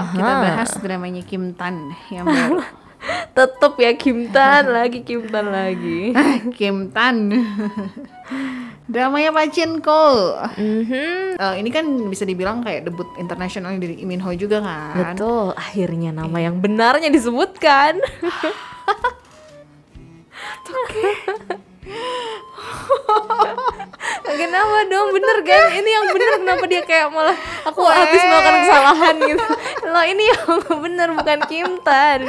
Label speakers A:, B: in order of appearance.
A: Kita
B: Aha.
A: bahas dramanya Kim Tan yang baru.
B: Tetep ya Kim Tan lagi Kim Tan lagi.
A: Kim Tan. dramanya Pachin Ko.
B: Mhm.
A: Eh, ini kan bisa dibilang kayak debut internasional dari Lee Min Ho juga kan.
B: Betul, akhirnya nama yang benarnya disebutkan. Oke. Kenapa dong? Bener kan? Ini yang bener kenapa dia kayak malah aku habis melakukan kesalahan gitu. Loh ini yang bener bukan Kim Tan.